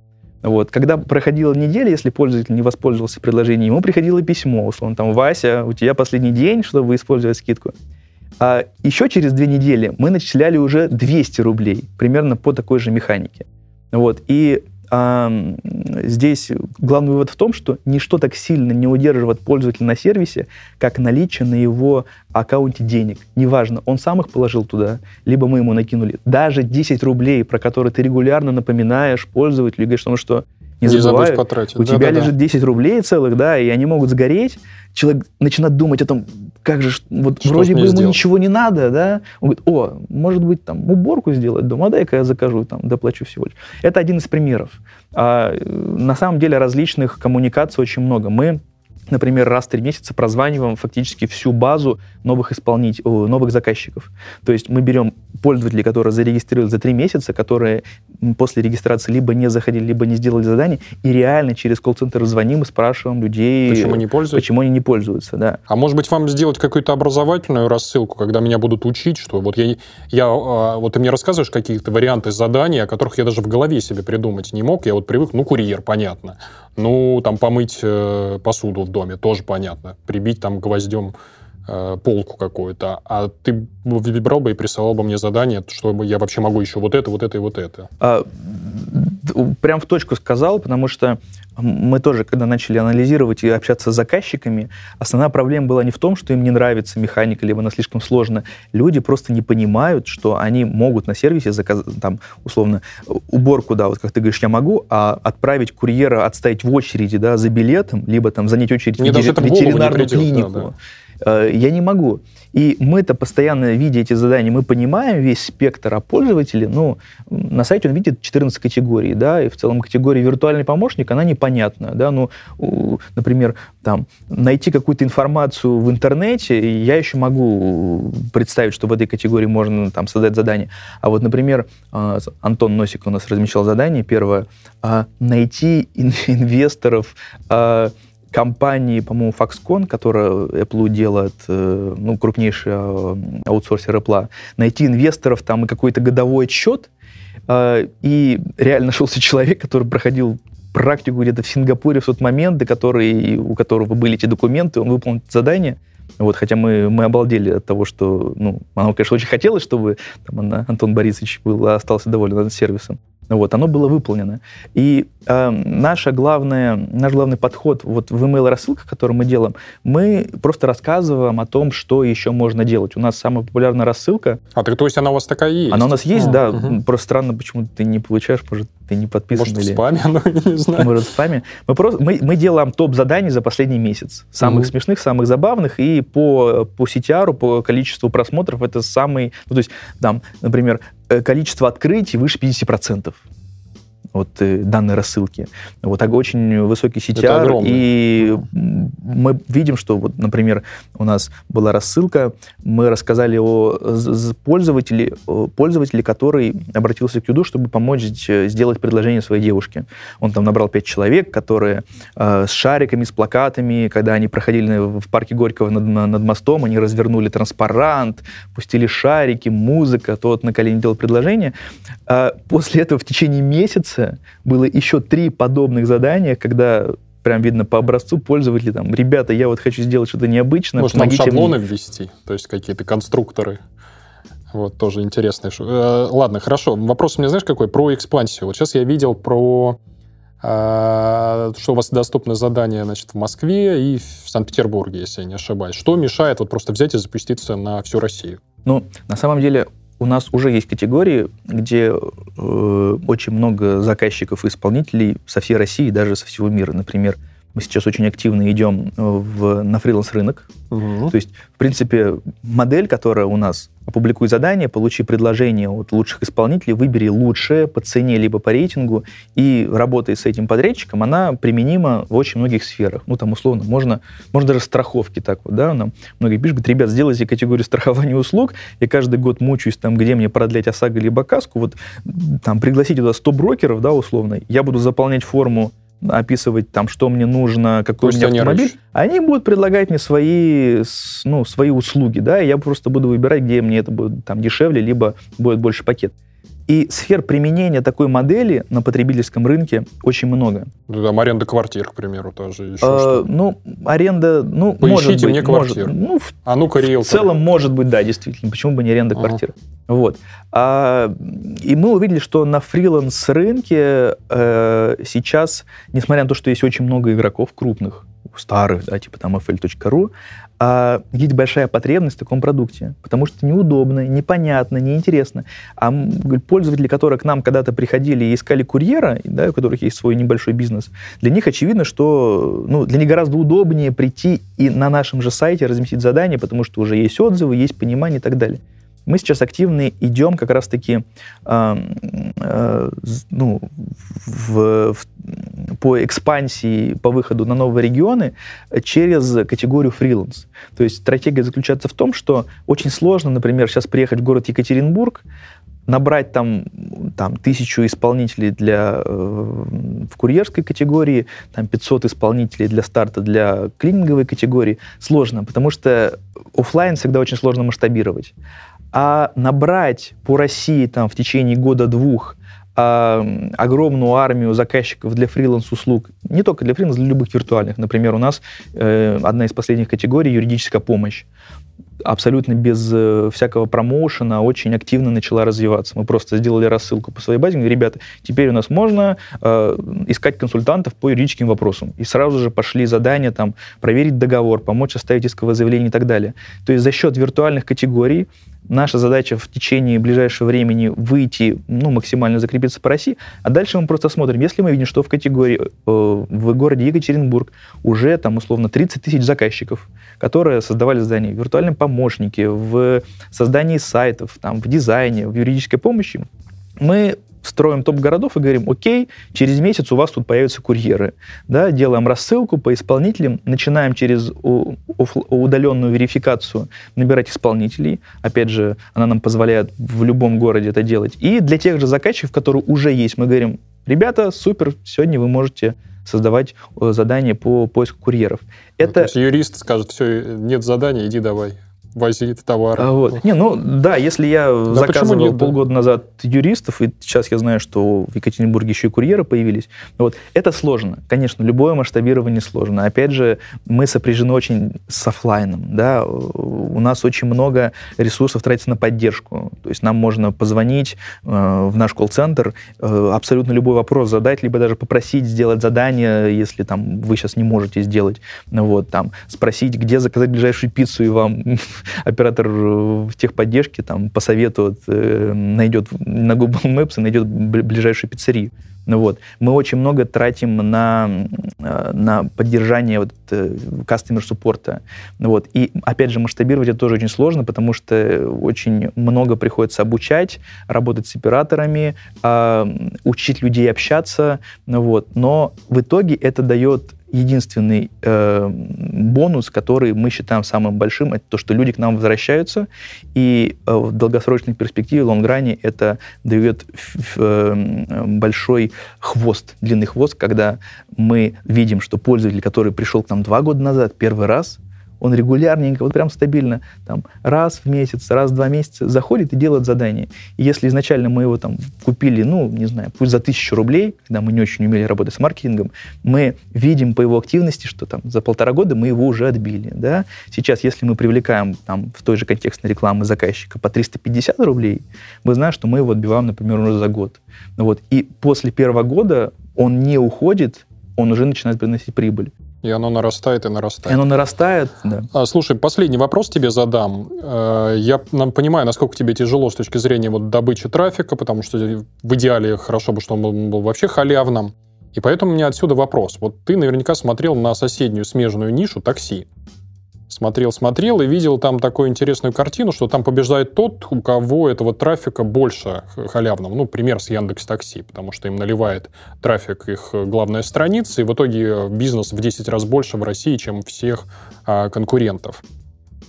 Вот. Когда проходила неделя, если пользователь не воспользовался предложением, ему приходило письмо, условно, там, Вася, у тебя последний день, чтобы использовать скидку. А еще через две недели мы начисляли уже 200 рублей, примерно по такой же механике. Вот. И а, здесь главный вывод в том, что ничто так сильно не удерживает пользователя на сервисе, как наличие на его аккаунте денег. Неважно, он сам их положил туда, либо мы ему накинули. Даже 10 рублей, про которые ты регулярно напоминаешь пользователю и говоришь, ну что, не, не забывай, потратить. у да, тебя да, лежит да. 10 рублей целых, да, и они могут сгореть. Человек начинает думать о том, как же, вот что вроде бы ему сделал? ничего не надо, да. Он говорит, о, может быть, там, уборку сделать дома, дай-ка я закажу, там, доплачу всего лишь. Это один из примеров. А, на самом деле различных коммуникаций очень много. Мы например, раз в три месяца прозваниваем фактически всю базу новых исполнителей, новых заказчиков. То есть мы берем пользователей, которые зарегистрировали за три месяца, которые после регистрации либо не заходили, либо не сделали задание, и реально через колл-центр звоним и спрашиваем людей, почему не пользуются. Почему они не пользуются, да. А может быть, вам сделать какую-то образовательную рассылку, когда меня будут учить, что вот я, я а, вот ты мне рассказываешь какие-то варианты заданий, о которых я даже в голове себе придумать не мог. Я вот привык, ну, курьер, понятно. Ну, там помыть э, посуду в доме, тоже понятно. Прибить там гвоздем э, полку какую-то. А ты выбрал бы и присылал бы мне задание, чтобы я вообще могу еще вот это, вот это и вот это. А, прям в точку сказал, потому что мы тоже, когда начали анализировать и общаться с заказчиками, основная проблема была не в том, что им не нравится механика, либо она слишком сложна. Люди просто не понимают, что они могут на сервисе заказать, там, условно, уборку, да, вот как ты говоришь, я могу, а отправить курьера отстоять в очереди, да, за билетом, либо там занять очередь Мне в ветеринарную клинику. Да, да. Э, я не могу. И мы-то постоянно, видя эти задания, мы понимаем весь спектр, а пользователя, ну, на сайте он видит 14 категорий, да, и в целом категория виртуальный помощник, она непонятна, да, ну, например, там, найти какую-то информацию в интернете, я еще могу представить, что в этой категории можно там создать задание. А вот, например, а, Антон Носик у нас размещал задание первое, а, найти инвесторов, а, компании, по-моему, Foxconn, которая Apple делает, э, ну, крупнейший э, аутсорсер Apple, найти инвесторов там и какой-то годовой отчет, э, и реально нашелся человек, который проходил практику где-то в Сингапуре в тот момент, до который, у которого были эти документы, он выполнил задание. Вот, хотя мы, мы обалдели от того, что, ну, нам, конечно, очень хотелось, чтобы там, Антон Борисович был, остался доволен сервисом. Вот, оно было выполнено. И э, наша главная, наш главный подход вот в email-рассылках, который мы делаем, мы просто рассказываем о том, что еще можно делать. У нас самая популярная рассылка... А, так, то есть она у вас такая есть? Она у нас есть, а, да. Угу. Просто странно, почему ты не получаешь, может, ты не подписан. Может, или... в спаме, я не знаю. Может, в спаме. Мы, просто, мы, мы делаем топ-заданий за последний месяц. Самых угу. смешных, самых забавных. И по, по CTR, по количеству просмотров, это самый... Ну, то есть, там, например, количество открытий выше 50% от э, данной рассылки. Вот очень высокий CTR, и мы видим, что, вот, например, у нас была рассылка, мы рассказали о пользователе, пользователе, который обратился к Юду, чтобы помочь сделать предложение своей девушке. Он там набрал пять человек, которые э, с шариками, с плакатами, когда они проходили в парке Горького над, над мостом, они развернули транспарант, пустили шарики, музыка, тот на колени делал предложение. А после этого в течение месяца было еще три подобных задания, когда прям видно по образцу пользователей, там, ребята, я вот хочу сделать что-то необычное. Может, нам шаблоны мне. ввести, то есть какие-то конструкторы. Вот, тоже интересно. Э, ладно, хорошо. Вопрос у меня, знаешь, какой? Про экспансию. Вот сейчас я видел про э, что у вас доступны задания значит, в Москве и в Санкт-Петербурге, если я не ошибаюсь. Что мешает вот просто взять и запуститься на всю Россию? Ну, на самом деле, у нас уже есть категории, где э, очень много заказчиков и исполнителей со всей России, даже со всего мира. Например, мы сейчас очень активно идем э, в, на фриланс-рынок. Угу. То есть, в принципе, модель, которая у нас опубликуй задание, получи предложение от лучших исполнителей, выбери лучшее по цене либо по рейтингу, и работая с этим подрядчиком, она применима в очень многих сферах. Ну, там, условно, можно, можно даже страховки так вот, да, нам многие пишут, говорят, ребят, сделайте категорию страхования услуг, я каждый год мучаюсь там, где мне продлять ОСАГО либо каску, вот там пригласите туда 100 брокеров, да, условно, я буду заполнять форму описывать там, что мне нужно, какой Пусть у меня автомобиль, они будут предлагать мне свои, ну, свои услуги, да, и я просто буду выбирать, где мне это будет там дешевле, либо будет больше пакет. И сфер применения такой модели на потребительском рынке очень много. Ну, там аренда квартир, к примеру, тоже еще а, что Ну, аренда, ну, Поищите может быть. мне квартиру. Может, ну, в, а ну-ка, В целом, может быть, да, действительно. Почему бы не аренда ага. квартиры? Вот. А, и мы увидели, что на фриланс-рынке э, сейчас, несмотря на то, что есть очень много игроков крупных, старых, да, типа там fl.ru, а есть большая потребность в таком продукте, потому что неудобно, непонятно, неинтересно. А пользователи, которые к нам когда-то приходили и искали курьера, да, у которых есть свой небольшой бизнес, для них очевидно, что ну, для них гораздо удобнее прийти и на нашем же сайте разместить задание, потому что уже есть отзывы, есть понимание и так далее. Мы сейчас активно идем как раз-таки э, э, ну, в, в, по экспансии, по выходу на новые регионы через категорию фриланс. То есть стратегия заключается в том, что очень сложно, например, сейчас приехать в город Екатеринбург, набрать там, там тысячу исполнителей для, э, в курьерской категории, там 500 исполнителей для старта для клининговой категории, сложно, потому что офлайн всегда очень сложно масштабировать. А набрать по России там в течение года-двух э, огромную армию заказчиков для фриланс-услуг, не только для фриланс, для любых виртуальных. Например, у нас э, одна из последних категорий юридическая помощь абсолютно без э, всякого промоушена очень активно начала развиваться. Мы просто сделали рассылку по своей базе, говорим, ребята, теперь у нас можно э, искать консультантов по юридическим вопросам. И сразу же пошли задания там проверить договор, помочь составить исковое заявление и так далее. То есть за счет виртуальных категорий Наша задача в течение ближайшего времени выйти, ну, максимально закрепиться по России, а дальше мы просто смотрим, если мы видим, что в категории э, в городе Екатеринбург уже там условно 30 тысяч заказчиков, которые создавали здания в виртуальном помощнике, в создании сайтов, там, в дизайне, в юридической помощи, мы строим топ городов и говорим, окей, через месяц у вас тут появятся курьеры. Да, делаем рассылку по исполнителям, начинаем через удаленную верификацию набирать исполнителей. Опять же, она нам позволяет в любом городе это делать. И для тех же заказчиков, которые уже есть, мы говорим, ребята, супер, сегодня вы можете создавать э, задания по поиску курьеров. Это... Ну, то есть юрист скажет, все, нет задания, иди давай возит товар. А, вот. Не, ну да, если я да заказывал нет, полгода да? назад юристов, и сейчас я знаю, что в Екатеринбурге еще и курьеры появились, вот, это сложно. Конечно, любое масштабирование сложно. Опять же, мы сопряжены очень с офлайном, да, у нас очень много ресурсов тратится на поддержку. То есть нам можно позвонить э, в наш колл-центр, э, абсолютно любой вопрос задать, либо даже попросить сделать задание, если там вы сейчас не можете сделать, вот, там, спросить, где заказать ближайшую пиццу, и вам оператор в техподдержке там посоветует, э, найдет на Google Maps и найдет ближайшую пиццерию. Ну вот. Мы очень много тратим на, э, на поддержание вот, э, customer суппорта. Ну вот. И, опять же, масштабировать это тоже очень сложно, потому что очень много приходится обучать, работать с операторами, а, учить людей общаться. Ну вот. Но в итоге это дает единственный э, бонус, который мы считаем самым большим, это то, что люди к нам возвращаются, и э, в долгосрочной перспективе, в лонгране, это дает э, большой хвост, длинный хвост, когда мы видим, что пользователь, который пришел к нам два года назад первый раз, он регулярненько, вот прям стабильно, там, раз в месяц, раз в два месяца заходит и делает задание. И если изначально мы его там купили, ну, не знаю, пусть за тысячу рублей, когда мы не очень умели работать с маркетингом, мы видим по его активности, что там за полтора года мы его уже отбили, да. Сейчас, если мы привлекаем там в той же контекстной рекламы заказчика по 350 рублей, мы знаем, что мы его отбиваем, например, уже за год. Вот. И после первого года он не уходит, он уже начинает приносить прибыль. И оно нарастает и нарастает. И оно нарастает, да. А, слушай, последний вопрос тебе задам. Э, я понимаю, насколько тебе тяжело с точки зрения вот добычи трафика, потому что в идеале хорошо бы, чтобы он был вообще халявным. И поэтому у меня отсюда вопрос. Вот ты наверняка смотрел на соседнюю смежную нишу такси смотрел, смотрел и видел там такую интересную картину, что там побеждает тот, у кого этого трафика больше халявного. Ну, пример с Яндекс Такси, потому что им наливает трафик их главная страница, и в итоге бизнес в 10 раз больше в России, чем всех а, конкурентов.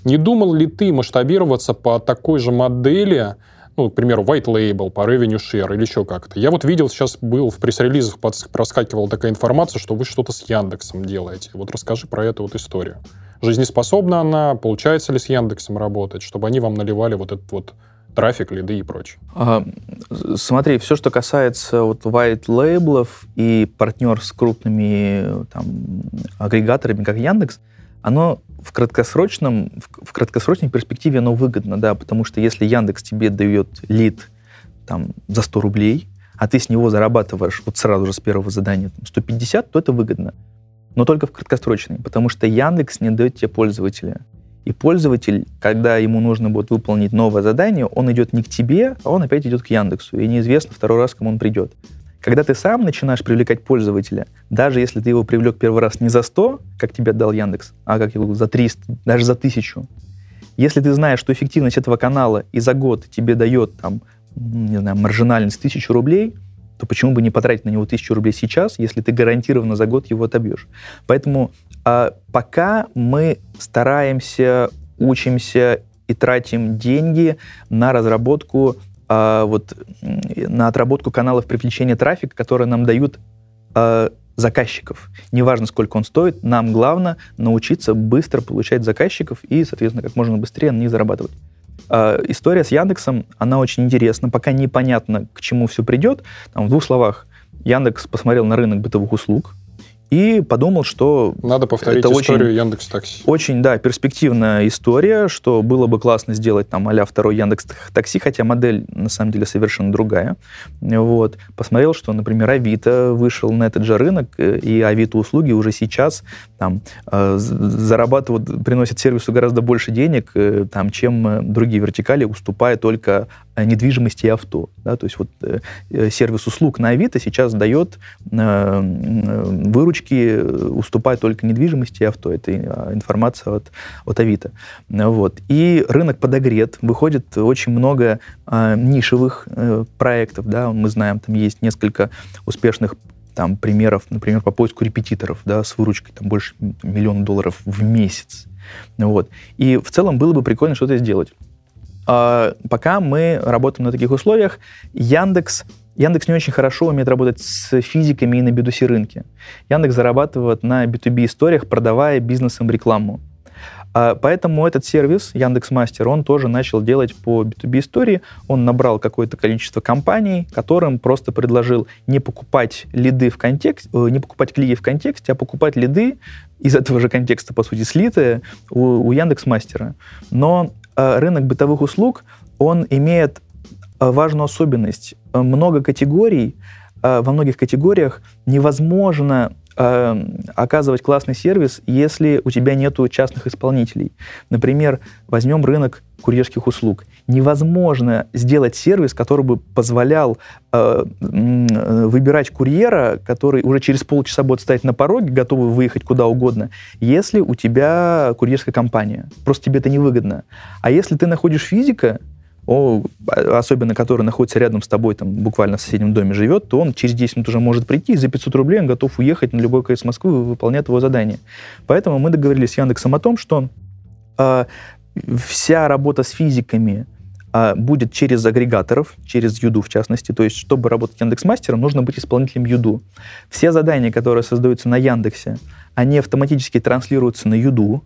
Не думал ли ты масштабироваться по такой же модели, ну, к примеру, white label, по revenue share или еще как-то. Я вот видел, сейчас был в пресс-релизах, проскакивала такая информация, что вы что-то с Яндексом делаете. Вот расскажи про эту вот историю жизнеспособна она, получается ли с Яндексом работать, чтобы они вам наливали вот этот вот трафик, лиды и прочее? А, смотри, все, что касается вот white лейблов и партнер с крупными там, агрегаторами, как Яндекс, оно в краткосрочном, в, в краткосрочной перспективе оно выгодно, да, потому что если Яндекс тебе дает лид там, за 100 рублей, а ты с него зарабатываешь вот сразу же с первого задания там, 150, то это выгодно но только в краткосрочной, потому что Яндекс не дает тебе пользователя. И пользователь, когда ему нужно будет выполнить новое задание, он идет не к тебе, а он опять идет к Яндексу. И неизвестно второй раз, кому он придет. Когда ты сам начинаешь привлекать пользователя, даже если ты его привлек первый раз не за 100, как тебе дал Яндекс, а как его за 300, даже за 1000, Если ты знаешь, что эффективность этого канала и за год тебе дает там, не знаю, маржинальность тысячу рублей, то почему бы не потратить на него тысячу рублей сейчас, если ты гарантированно за год его отобьешь? Поэтому а, пока мы стараемся, учимся и тратим деньги на разработку а, вот, на отработку каналов привлечения трафика, которые нам дают а, заказчиков. Неважно, сколько он стоит, нам главное научиться быстро получать заказчиков и, соответственно, как можно быстрее на них зарабатывать. Э, история с Яндексом, она очень интересна. Пока непонятно, к чему все придет. Там, в двух словах, Яндекс посмотрел на рынок бытовых услуг, и подумал, что... Надо повторить это историю очень, Яндекс Такси. Очень, да, перспективная история, что было бы классно сделать там а второй Яндекс Такси, хотя модель на самом деле совершенно другая. Вот. Посмотрел, что, например, Авито вышел на этот же рынок, э, и Авито услуги уже сейчас там э, зарабатывают, приносят сервису гораздо больше денег, э, там, чем другие вертикали, уступая только недвижимости и авто. Да? То есть вот сервис услуг на Авито сейчас дает выручки э, уступает только недвижимости и авто. Это а, информация от, от Авито. Вот. И рынок подогрет. Выходит очень много э, нишевых э, проектов. Да? Мы знаем, там есть несколько успешных там, примеров, например, по поиску репетиторов да, с выручкой там, больше миллиона долларов в месяц. Вот. И в целом было бы прикольно что-то сделать. А пока мы работаем на таких условиях, Яндекс Яндекс не очень хорошо умеет работать с физиками и на B2C рынке. Яндекс зарабатывает на B2B историях, продавая бизнесом рекламу. А, поэтому этот сервис, Яндекс Мастер, он тоже начал делать по B2B истории. Он набрал какое-то количество компаний, которым просто предложил не покупать лиды в контексте, э, не покупать клики в контексте, а покупать лиды из этого же контекста, по сути, слитые у, у Яндекс Мастера. Но э, рынок бытовых услуг, он имеет Э, важную особенность. Много категорий, во многих категориях невозможно оказывать классный сервис, если у тебя нету частных исполнителей. Например, возьмем рынок курьерских услуг. Невозможно сделать сервис, который бы позволял э, выбирать курьера, который уже через полчаса будет стоять на пороге, готовый выехать куда угодно, если у тебя курьерская компания. Просто тебе это невыгодно. А если ты находишь физика, особенно который находится рядом с тобой, там, буквально в соседнем доме живет, то он через 10 минут уже может прийти, и за 500 рублей он готов уехать на любой конец Москвы и выполнять его задание. Поэтому мы договорились с Яндексом о том, что э, вся работа с физиками э, будет через агрегаторов, через Юду в частности. То есть, чтобы работать Яндекс.Мастером, нужно быть исполнителем Юду. Все задания, которые создаются на Яндексе, они автоматически транслируются на Юду,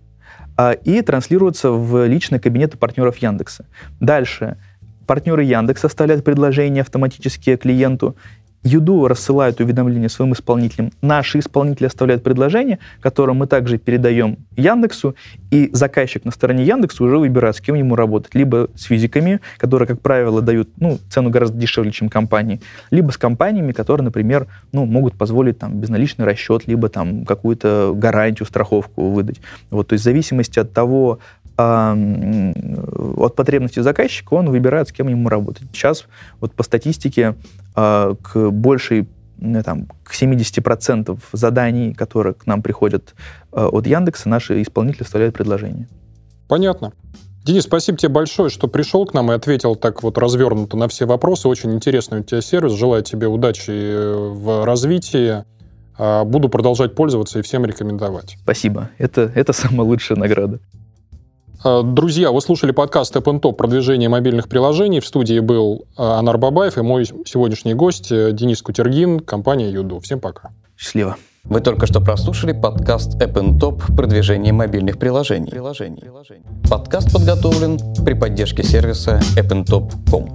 и транслируются в личные кабинеты партнеров Яндекса. Дальше. Партнеры Яндекса оставляют предложения автоматически клиенту, Юду рассылают уведомления своим исполнителям. Наши исполнители оставляют предложение, которое мы также передаем Яндексу, и заказчик на стороне Яндекса уже выбирает, с кем ему работать. Либо с физиками, которые, как правило, дают ну, цену гораздо дешевле, чем компании, либо с компаниями, которые, например, ну, могут позволить там, безналичный расчет, либо там, какую-то гарантию, страховку выдать. Вот, то есть в зависимости от того, от потребностей заказчика он выбирает, с кем ему работать. Сейчас вот по статистике а, к большей там, к 70% заданий, которые к нам приходят а, от Яндекса, наши исполнители вставляют предложение. Понятно. Денис, спасибо тебе большое, что пришел к нам и ответил так вот развернуто на все вопросы. Очень интересный у тебя сервис. Желаю тебе удачи в развитии. А, буду продолжать пользоваться и всем рекомендовать. Спасибо. Это, это самая лучшая награда. Э, друзья, вы слушали подкаст App Top продвижение мобильных приложений. В студии был э, Анар Бабаев и мой сегодняшний гость э, Денис Кутергин, компания Юду. Всем пока. Счастливо. Вы только что прослушали подкаст App Top продвижение мобильных приложений. приложений. Подкаст подготовлен при поддержке сервиса appntop.com.